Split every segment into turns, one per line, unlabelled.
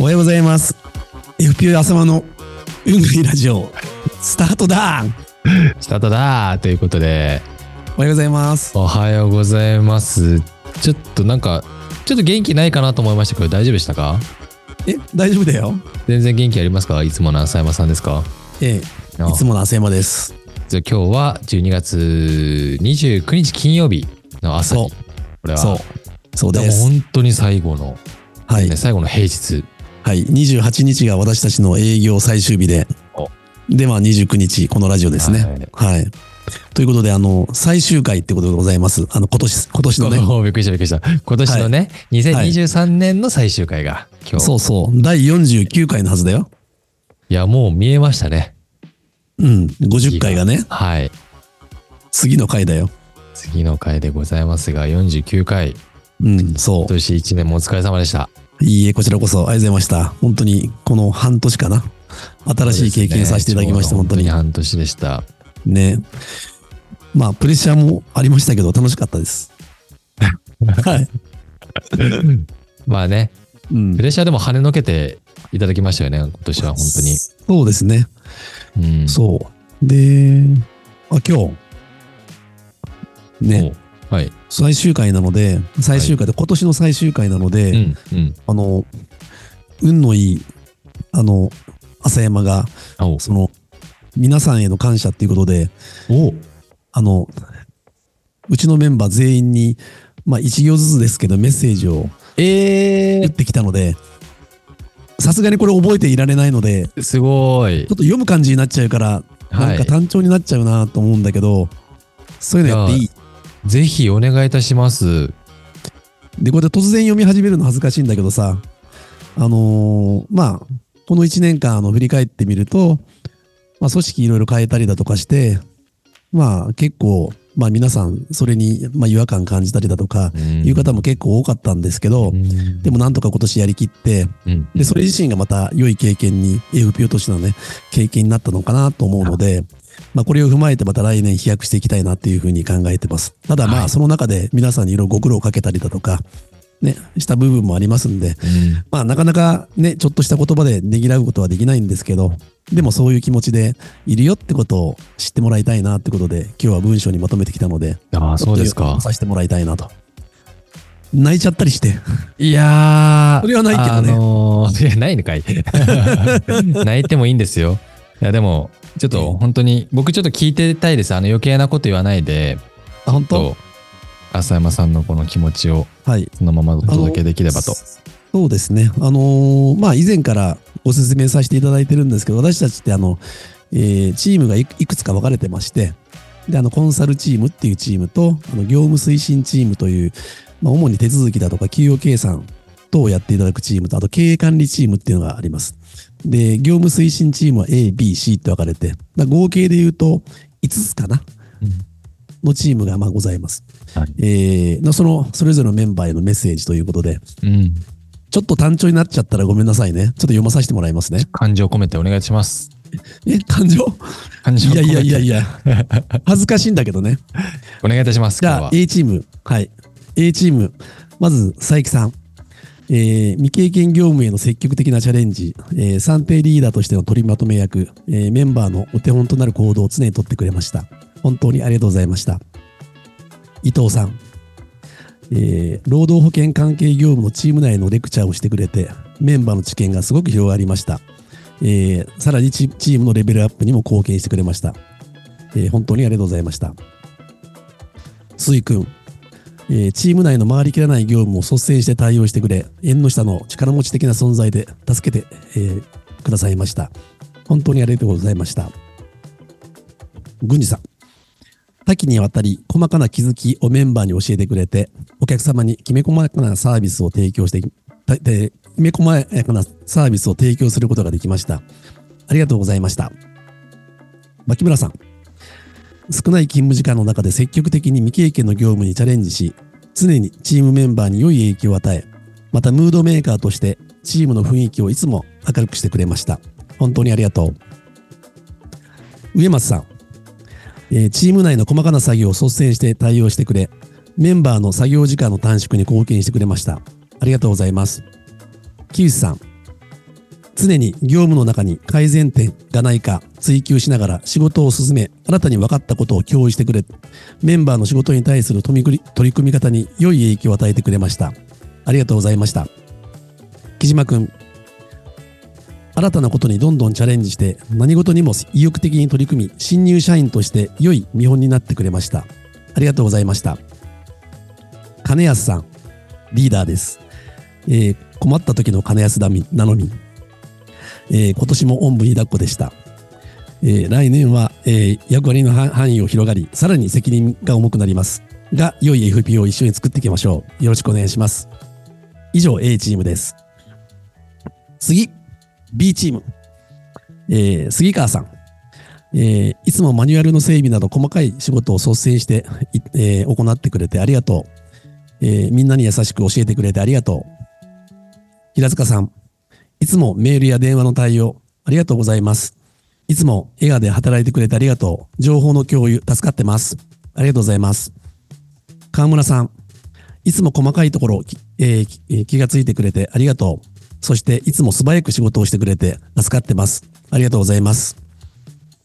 おはようございます。FPU 朝間の運がいいラジオ、スタートだ
スタートだーということで、
おはようございます。
おはようございます。ちょっとなんか、ちょっと元気ないかなと思いましたけど、大丈夫でしたか？
え、大丈夫だよ。
全然元気ありますか？いつもの浅山さんですか？
ええ、いつもの朝山です。
じゃあ今日は12月29日金曜日の朝に。
そう
これは。
そう。そう
で
す。
本当に最後の、
はい
ね、。最後の平日。
はい。28日が私たちの営業最終日で
お、
で、まあ29日、このラジオですね。はい。ということで、あの、最終回ってことでございます。あの、今年、今年のね。
びっくりしたびっくりした。今年のね、2023年の最終回が今日。
そうそう。第49回のはずだよ。
いや、もう見えましたね。
うん。50回がね、
はい。
次の回だよ。
次の回でございますが、49回。
うん、そ
今年1年もお疲れ様でした。
う。いいえ、こちらこそ、ありがとうございました。本当に、この半年かな。新しい経験させていただきました、本当に。
半年でした。
ね。まあ、プレッシャーもありましたけど、楽しかったです。はい。
まあね、
うん
プ。レッシャーでも跳ねのけていただきましたよね、今年は本当に。
そうですね。
うん。
そう。で、あ、今日、ね、
おはい。
最終回なので、最終回で、今年の最終回なので、
うん、うん。
あの、運のいい、あの、朝山が、その、皆さんへの感謝っていうことで、
お
あの、うちのメンバー全員に、まあ一行ずつですけどメッセージを
え
打ってきたので、さすがにこれ覚えていられないので、ちょ
ー、すごい
っ。と読む感じになっちゃうから、なんか単調になっちゃうなと思うんだけど、そういうのやっていい？
ぜひお願いいたします。
で、これ突然読み始めるの恥ずかしいんだけどさ、あのーまあ、この1年間あの振り返ってみると、まあ、組織いろいろ変えたりだとかして、まあ結構、まあ皆さんそれに、まあ、違和感感じたりだとか、いう方も結構多かったんですけど、
うん。
でもなんとか今年やりきって、
うん。
で、それ自身がまた良い経験に、FPO としてのね、経験になったのかなと思うので、まあこれを踏まえてまた来年飛躍していきたいなっていうふうに考えてます。ただま
はい
あその中で皆さんにいろいろご苦労をかけたりだとか、ね、した部分もありますんで、
うん
まあなかなかね、ちょっとした言葉でねぎらうことはできないんですけど、でもそういう気持ちでいるよってことを知ってもらいたいなってことで、今日は文章にまとめてきたので、
ああ、そうですか。
させてもらいたいなと。泣いちゃったりして。
いやー。
それはないけどね
あのーいや、ないのかい。泣いてもいいんですよ。いや、でも、ちょっと本当に、僕ちょっと聞いてたいです。あの余計なこと言わないで、
あ、本当？
と、浅山さんのこの気持ちを
はい。
そのままお届けできればと。
そうですね。あのーまあ以前からご説明させていただいてるんですけど、私たちってあの、えーチームがいいくつか分かれてまして、で、あの、コンサルチームっていうチームと、あの、業務推進チームという、まあ主に手続きだとか企業計算等をやっていただくチームと、あと経営管理チームっていうのがあります。で、業務推進チームは A、B、C って分かれて、だ合計で言うと5つかなのチームがまあございます。
はい
えーのその、それぞれのメンバーへのメッセージということで、
うん。
ちょっと単調になっちゃったらごめんなさいね。ちょっと読まさせてもらいますね。
感情込めてお願いします。
え、感情？
感情込めて。
いやいやいやいや。恥ずかしいんだけどね。
お願いいたします。
じゃあ A チーム。はい。A チーム。まず、佐伯さん。えー未経験業務への積極的なチャレンジ、えー算定リーダーとしての取りまとめ役、えーメンバーのお手本となる行動を常に取ってくれました。本当にありがとうございました。伊藤さん。えー労働保険関係業務のチーム内のレクチャーをしてくれて、メンバーの知見がすごく広がりました。えーさらにチームのレベルアップにも貢献してくれました。えー本当にありがとうございました。スイ君、えチーム内の回りきらない業務を率先して対応してくれ、縁の下の力持ち的な存在で助けて、えくださいました。本当にありがとうございました。郡司さん、多岐にわたり細かな気づきをメンバーに教えてくれて、お客様にきめ細やかなサービスを提供して、できめ細やかなサービスを提供することができました。ありがとうございました。牧村さん、少ない勤務時間の中で積極的に未経験の業務にチャレンジし、常にチームメンバーに良い影響を与え、またムードメーカーとしてチームの雰囲気をいつも明るくしてくれました。本当にありがとう。上松さん、えーチーム内の細かな作業を率先して対応してくれ、メンバーの作業時間の短縮に貢献してくれました。ありがとうございます。木内さん、常に業務の中に改善点がないか追求しながら仕事を進め、新たに分かったことを共有してくれ、メンバーの仕事に対する取り組み方に良い影響を与えてくれました。ありがとうございました。木島くん、新たなことにどんどんチャレンジして何事にも意欲的に取り組み、新入社員として良い見本になってくれました。ありがとうございました。金安さん、リーダーです。えー、困った時の金安だみなのに、えー、今年もおんぶに抱っこでした。えー、来年は、えー、役割の範囲を広がり、さらに責任が重くなります。が、良い FP を一緒に作っていきましょう。よろしくお願いします。以上、A チームです。次、B チーム。えー、杉川さん。えー、いつもマニュアルの整備など細かい仕事を率先して、えー、行ってくれてありがとう、えー。みんなに優しく教えてくれてありがとう。平塚さん。いつもメールや電話の対応、ありがとうございます。いつも笑顔で働いてくれてありがとう。情報の共有、助かってます。ありがとうございます。河村さん、いつも細かいところ、えー、気がついてくれてありがとう。そして、いつも素早く仕事をしてくれて助かってます。ありがとうございます。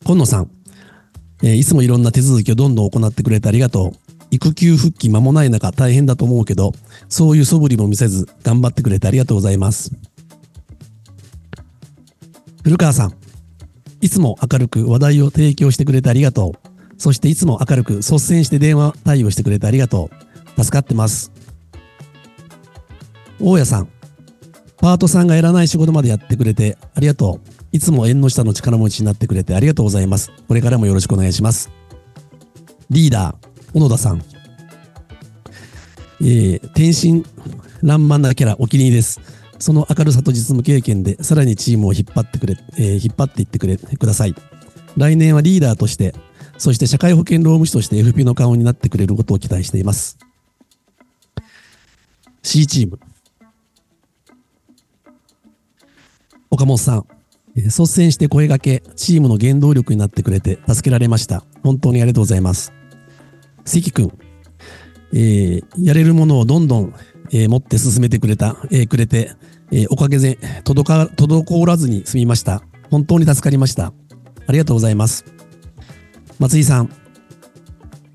今野さん、えー、いつもいろんな手続きをどんどん行ってくれてありがとう。育休復帰間もない中大変だと思うけど、そういう素振りも見せず頑張ってくれてありがとうございます。古川さん、いつも明るく話題を提供してくれてありがとう。そしていつも明るく率先して電話対応してくれてありがとう。助かってます。大家さん、パートさんがやらない仕事までやってくれてありがとう。いつも縁の下の力持ちになってくれてありがとうございます。これからもよろしくお願いします。リーダー、小野田さん。えー、天真爛漫なキャラお気に入りです。その明るさと実務経験でさらにチームを引っ張ってくれ、えー、引っ張っていってくれ、ください。来年はリーダーとして、そして社会保険労務士として FP の顔になってくれることを期待しています。C チーム。岡本さん、率先して声掛け、チームの原動力になってくれて助けられました。本当にありがとうございます。関君、えー、やれるものをどんどんえー、持って進めてくれた、えー、くれて、えー、おかげで届か滞らずに済みました。本当に助かりました。ありがとうございます。松井さん、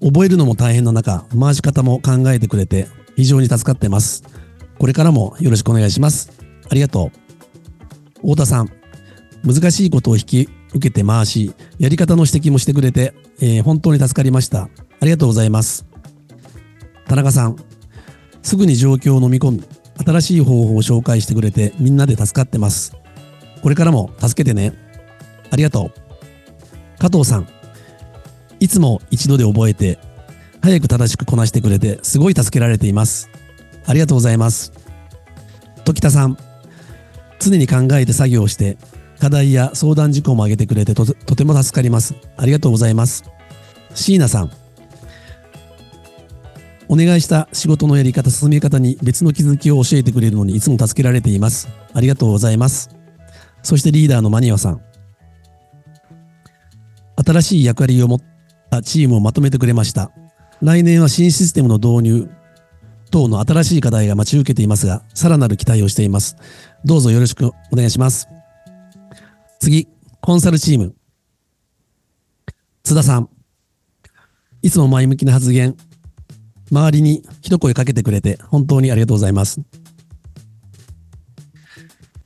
覚えるのも大変な中、回し方も考えてくれて、非常に助かってます。これからもよろしくお願いします。ありがとう。太田さん、難しいことを引き受けて回し、やり方の指摘もしてくれて、えー、本当に助かりました。ありがとうございます。田中さん、すぐに状況を飲み込み、新しい方法を紹介してくれてみんなで助かってます。これからも助けてね。ありがとう。加藤さん、いつも一度で覚えて、早く正しくこなしてくれて、すごい助けられています。ありがとうございます。時田さん、常に考えて作業して、課題や相談事項も挙げてくれてととても助かります。ありがとうございます。椎名さん、お願いした仕事のやり方、進め方に別の気づきを教えてくれるのにいつも助けられています。ありがとうございます。そしてリーダーのマニアさん。新しい役割を持ったチームをまとめてくれました。来年は新システムの導入等の新しい課題が待ち受けていますが、さらなる期待をしています。どうぞよろしくお願いします。次、コンサルチーム。津田さん。いつも前向きな発言、周りに一声かけてくれて本当にありがとうございます。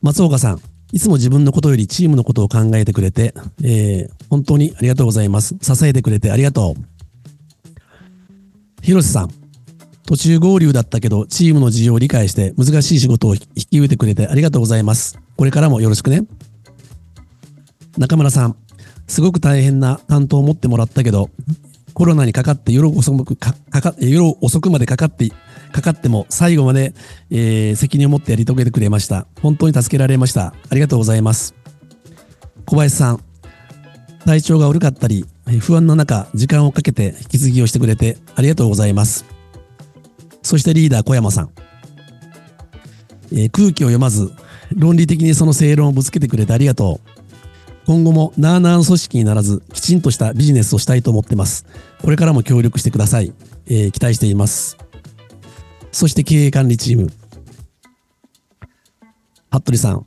松岡さん、いつも自分のことよりチームのことを考えてくれて、えー、本当にありがとうございます。支えてくれてありがとう。広瀬さん、途中合流だったけど、チームの事情を理解して難しい仕事を引き受けてくれてありがとうございます。これからもよろしくね。中村さん、すごく大変な担当を持ってもらったけど、コロナにかかって夜遅くかか夜遅くまでかかってかかっても最後まで、えー、責任を持ってやり遂げてくれました。本当に助けられました。ありがとうございます。小林さん、体調が悪かったり、不安な中、時間をかけて引き継ぎをしてくれてありがとうございます。そしてリーダー小山さん、えー、空気を読まず、論理的にその正論をぶつけてくれてありがとう。今後もなーなーの組織にならず、きちんとしたビジネスをしたいと思ってます。これからも協力してください。えー、期待しています。そして経営管理チーム。服部さん。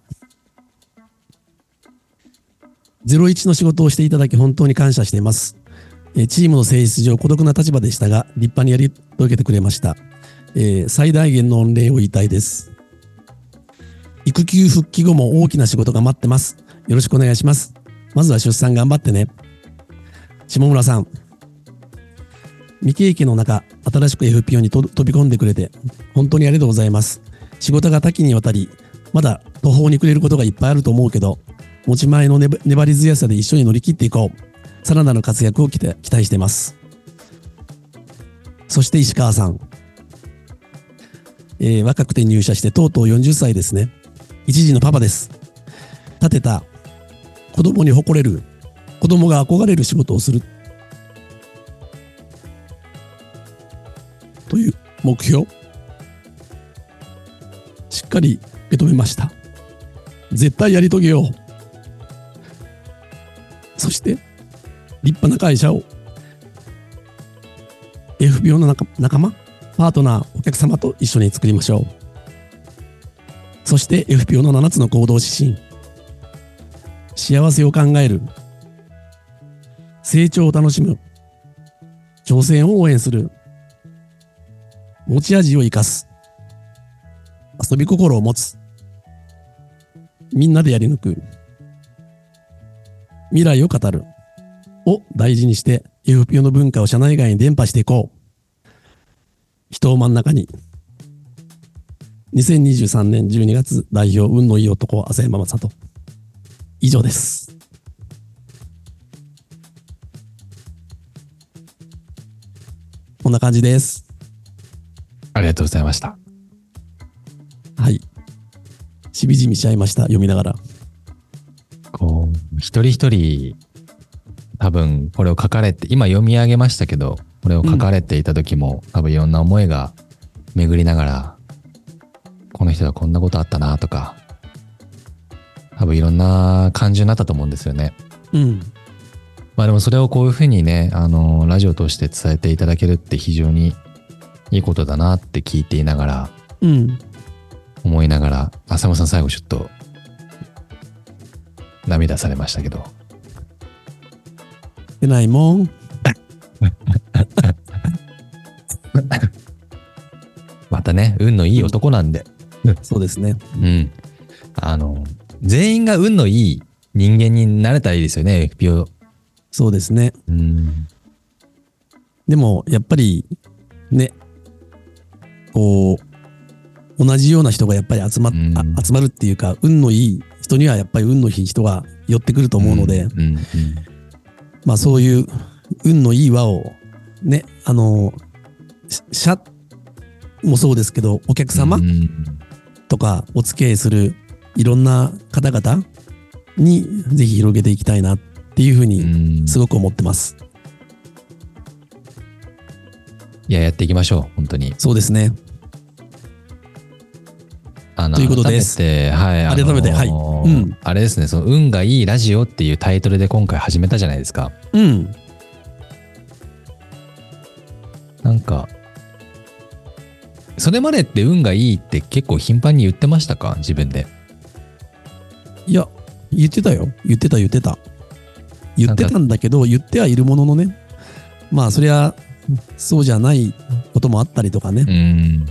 01の仕事をしていただき本当に感謝しています。えチームの性質上孤独な立場でしたが、立派にやり遂げてくれました。えー最大限の御礼を言いたいです。育休復帰後も大きな仕事が待ってます。よろしくお願いします。まずは出産頑張ってね。下村さん。未経験の中、新しく FPO にと飛び込んでくれて、本当にありがとうございます。仕事が多岐にわたり、まだ途方に暮れることがいっぱいあると思うけど、持ち前の粘り強さで一緒に乗り切っていこう。さらなる活躍を期待しています。そして石川さん。えー若くて入社してとうとう40歳ですね。一児のパパです。立てた子供に誇れる、子供が憧れる仕事をする。という目標。しっかり受け止めました。絶対やり遂げよう。そして、立派な会社を FBO の仲仲間、パートナー、お客様と一緒に作りましょう。そして FPO の7つの行動指針。幸せを考える。成長を楽しむ。挑戦を応援する。持ち味を生かす。遊び心を持つ。みんなでやり抜く。未来を語る。を大事にして FPO の文化を社内外に伝播していこう。人を真ん中に。2023年12月代表運のいい男浅山正人。以上です。こんな感じです。
ありがとうございました。
はい。しびじみしちゃいました。読みながら。
こう、一人一人、多分これを書かれて、今読み上げましたけど、これを書かれていた時も、多分いろんな思いが巡りながら、この人はこんなことあったなとか、多分いろんな感じになったと思うんですよね。
うん。
まあでもそれをこういうふうにね、あの、ラジオとして伝えていただけるって非常にいいことだなって聞いていながら、
うん。
思いながら、浅間さん最後ちょっと、涙されましたけど、
出ないもん。
またね、運のいい男なんで、
そうですね。
うん。あの、全員が運のいい人間になれたらいいですよね、FPO。
そうですね。
うん。
でも、やっぱり、ね、こう、同じような人がやっぱり集まっ、
うん
あ集まるっていうか、運のいい人にはやっぱり運のいい人が寄ってくると思うので、
うん、うん。
まあそういう運のいい輪を、ね、あの、し社もそうですけど、お客様
うん
とかお付き合いするいろんな方々にぜひ広げていきたいなっていうふう
う
に
ん
すごく思ってます。
いや、やっていきましょう、本当に。
そうですね。
あの
ということです
改めて、はい。
改めてはいうん
あれですね、その、運がいいラジオっていうタイトルで今回始めたじゃないですか。
うん。
なんか、それまでって運がいいって結構頻繁に言ってましたか？自分で。
いや、言ってたよ。言ってた言ってた。言ってたんだけど、言ってはいるもののね。まあそりゃ、そうじゃないこともあったりとかね。
うん。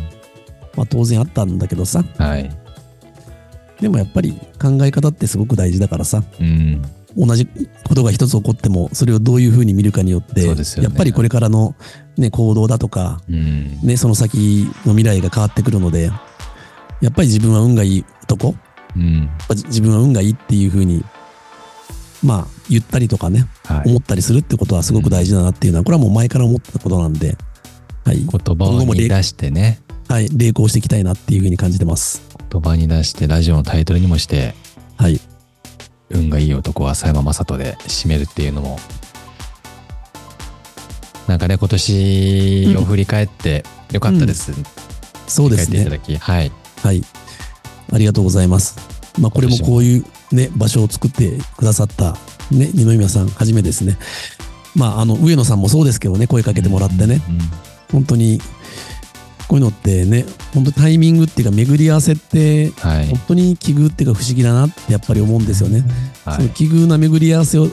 まあ当然あったんだけどさ。
はい。
でもやっぱり考え方ってすごく大事だからさ。
うん。
同じことが一つ起こっても、それをどういうふうに見るかによって、
ね
やっぱりこれからの、ね、行動だとか、
うん。
ね、その先の未来が変わってくるので、やっぱり自分は運がいい男、
うん。
自分は運がいいっていうふうに、まあ、言ったりとかね、
はい。
思ったりするってことはすごく大事だなっていうのは、これはもう前から思ってたことなんで、はい、
言葉をに出してね。
はい、励行していきたいなっていうふうに感じてます。
言葉に出して、ラジオのタイトルにもして、
はい、
運がいい男は浅山正人で締めるっていうのも、なんかね、今年を振り返ってよかったです。
そうですね
振り返っていた。だき、はい。
はい。ありがとうございます。まあ、これもこういうね、場所を作ってくださった、ね、二宮さんはじめですね。まあ、あの、上野さんもそうですけどね、声かけてもらってね、
うん。
本当に、こういうのってね、本当タイミングっていうか、巡り合わせって、
はい
本。当に奇遇っていうか不思議だなってやっぱり思うんですよね。
はい
その奇遇な巡り合わせを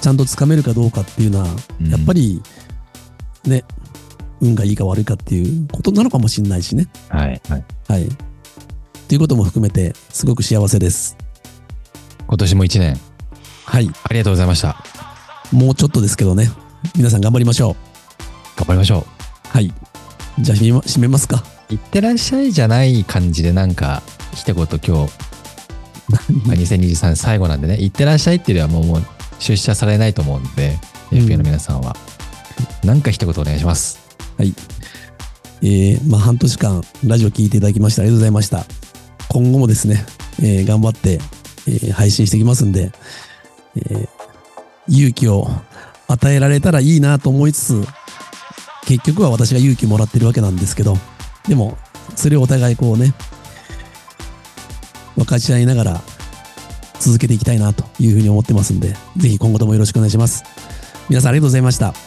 ちゃんとつかめるかどうかっていうのは、
うん
やっぱりね、運がいいか悪いかっていうことなのかもしれないしね。
はい。はい。
はい。ということも含めて、すごく幸せです。
今年も一年、
はい。
ありがとうございました。
もうちょっとですけどね。皆さん頑張りましょう。
頑張りましょう。
はい。じゃあ締めますか。
いってらっしゃいじゃない感じでなんか一言今日、まあ、2023最後なんでね、いってらっしゃいっていうよりはもうもう出社されないと思うんで、
うん
FA の皆さんは。なんか一言お願いします。
はい。えー、まあ半年間ラジオ聞いていただきましてありがとうございました。今後もですね、えー頑張って、えー配信していきますんで、えー勇気を与えられたらいいなと思いつつ、結局は私が勇気もらってるわけなんですけど、でも、それをお互いこうね、分かち合いながら続けていきたいなというふうに思ってますんで、ぜひ今後ともよろしくお願いします。皆さんありがとうございました。